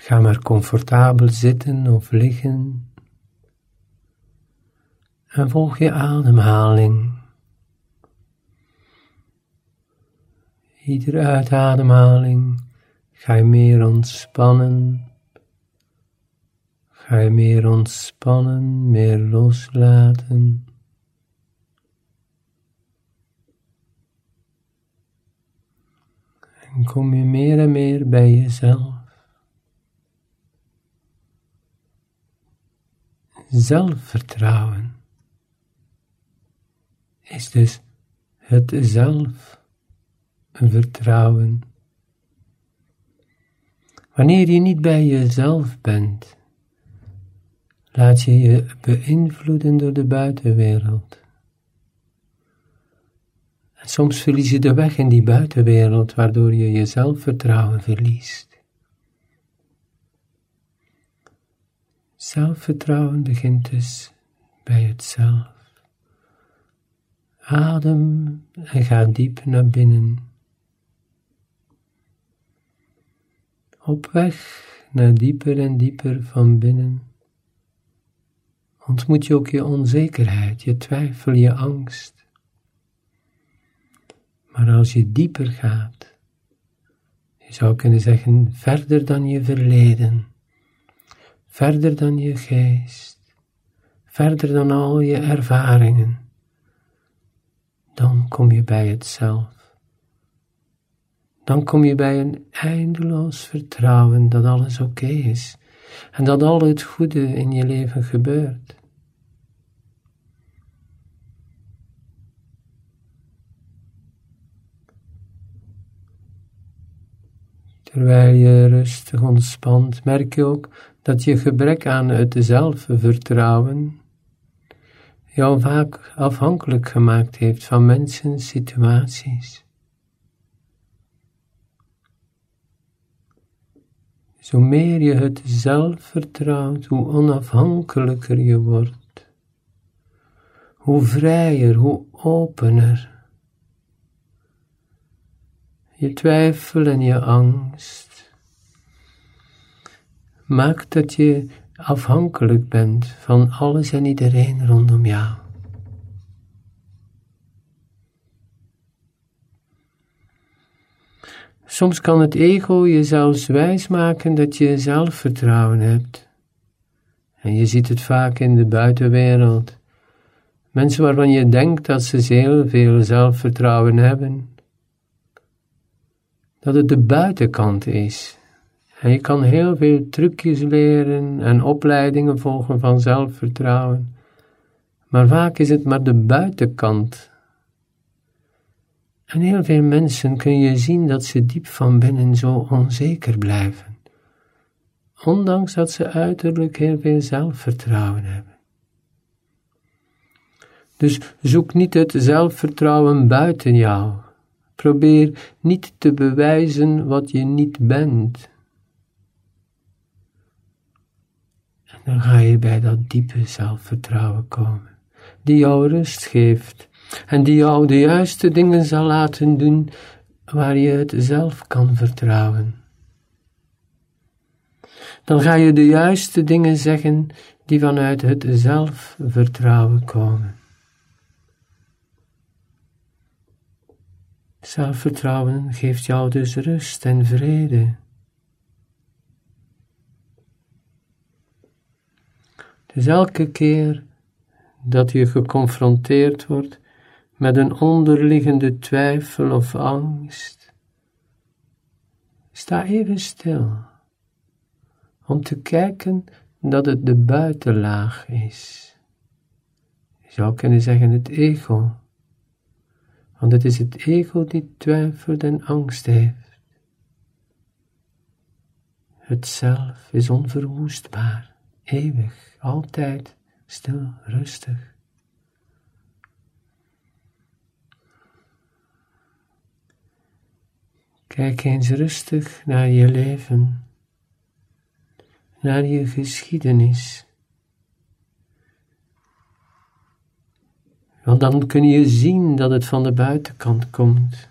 Ga maar comfortabel zitten of liggen en volg je ademhaling. Iedere uitademhaling ga je meer ontspannen. Ga je meer ontspannen, meer loslaten. En kom je meer en meer bij jezelf. Zelfvertrouwen is dus het zelfvertrouwen. Wanneer je niet bij jezelf bent, laat je je beïnvloeden door de buitenwereld. En soms verlies je de weg in die buitenwereld, waardoor je je zelfvertrouwen verliest. Zelfvertrouwen begint dus bij het zelf. Adem en ga diep naar binnen. Op weg naar dieper en dieper van binnen ontmoet je ook je onzekerheid, je twijfel, je angst. Maar als je dieper gaat, je zou kunnen zeggen verder dan je verleden, verder dan je geest, verder dan al je ervaringen, dan kom je bij het zelf. Dan kom je bij een eindeloos vertrouwen dat alles oké is en dat al het goede in je leven gebeurt. Terwijl je rustig ontspant, merk je ook dat je gebrek aan het zelfvertrouwen jou vaak afhankelijk gemaakt heeft van mensen, situaties. Zo meer je het zelf vertrouwt, hoe onafhankelijker je wordt, hoe vrijer, hoe opener. Je twijfel en je angst maakt dat je afhankelijk bent van alles en iedereen rondom jou. Soms kan het ego je zelfs wijsmaken dat je zelfvertrouwen hebt. En je ziet het vaak in de buitenwereld. Mensen waarvan je denkt dat ze heel veel zelfvertrouwen hebben. Dat het de buitenkant is en je kan heel veel trucjes leren en opleidingen volgen van zelfvertrouwen. Maar vaak is het maar de buitenkant. En heel veel mensen kun je zien dat ze diep van binnen zo onzeker blijven. Ondanks dat ze uiterlijk heel veel zelfvertrouwen hebben. Dus zoek niet het zelfvertrouwen buiten jou. Probeer niet te bewijzen wat je niet bent. dan ga je bij dat diepe zelfvertrouwen komen, die jou rust geeft en die jou de juiste dingen zal laten doen waar je het zelf kan vertrouwen. Dan ga je de juiste dingen zeggen die vanuit het zelfvertrouwen komen. Zelfvertrouwen geeft jou dus rust en vrede. Dus elke keer dat je geconfronteerd wordt met een onderliggende twijfel of angst, sta even stil om te kijken dat het de buitenlaag is. Je zou kunnen zeggen het ego, want het is het ego die twijfelt en angst heeft. Het zelf is onverwoestbaar, eeuwig altijd stil, rustig. Kijk eens rustig naar je leven, naar je geschiedenis. Want dan kun je zien dat het van de buitenkant komt.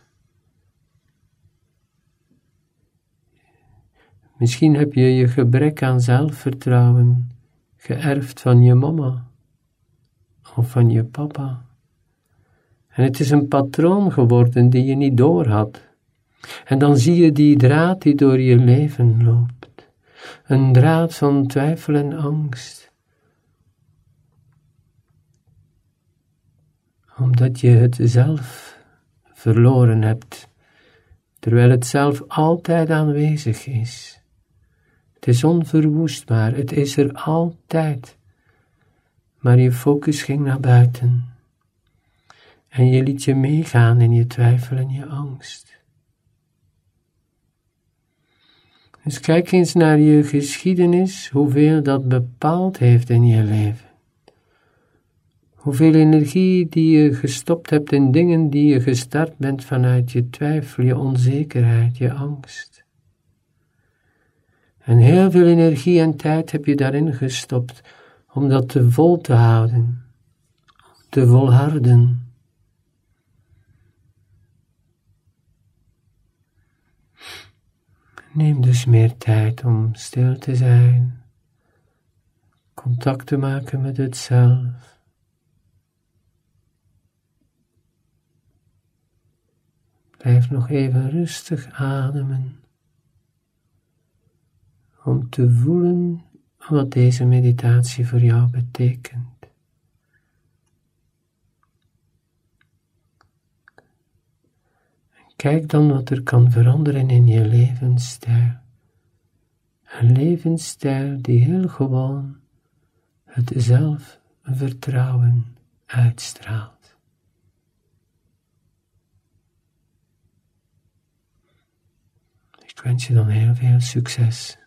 Misschien heb je je gebrek aan zelfvertrouwen geërfd van je mama of van je papa. En het is een patroon geworden die je niet doorhad. En dan zie je die draad die door je leven loopt. Een draad van twijfel en angst. Omdat je het zelf verloren hebt, terwijl het zelf altijd aanwezig is. Het is onverwoestbaar, het is er altijd. Maar je focus ging naar buiten. En je liet je meegaan in je twijfel en je angst. Dus kijk eens naar je geschiedenis, hoeveel dat bepaald heeft in je leven. Hoeveel energie die je gestopt hebt in dingen die je gestart bent vanuit je twijfel, je onzekerheid, je angst. En heel veel energie en tijd heb je daarin gestopt om dat te vol te houden, te volharden. Neem dus meer tijd om stil te zijn, contact te maken met het zelf. Blijf nog even rustig ademen om te voelen wat deze meditatie voor jou betekent. Kijk dan wat er kan veranderen in je levensstijl. Een levensstijl die heel gewoon het zelfvertrouwen uitstraalt. Ik wens je dan heel veel succes.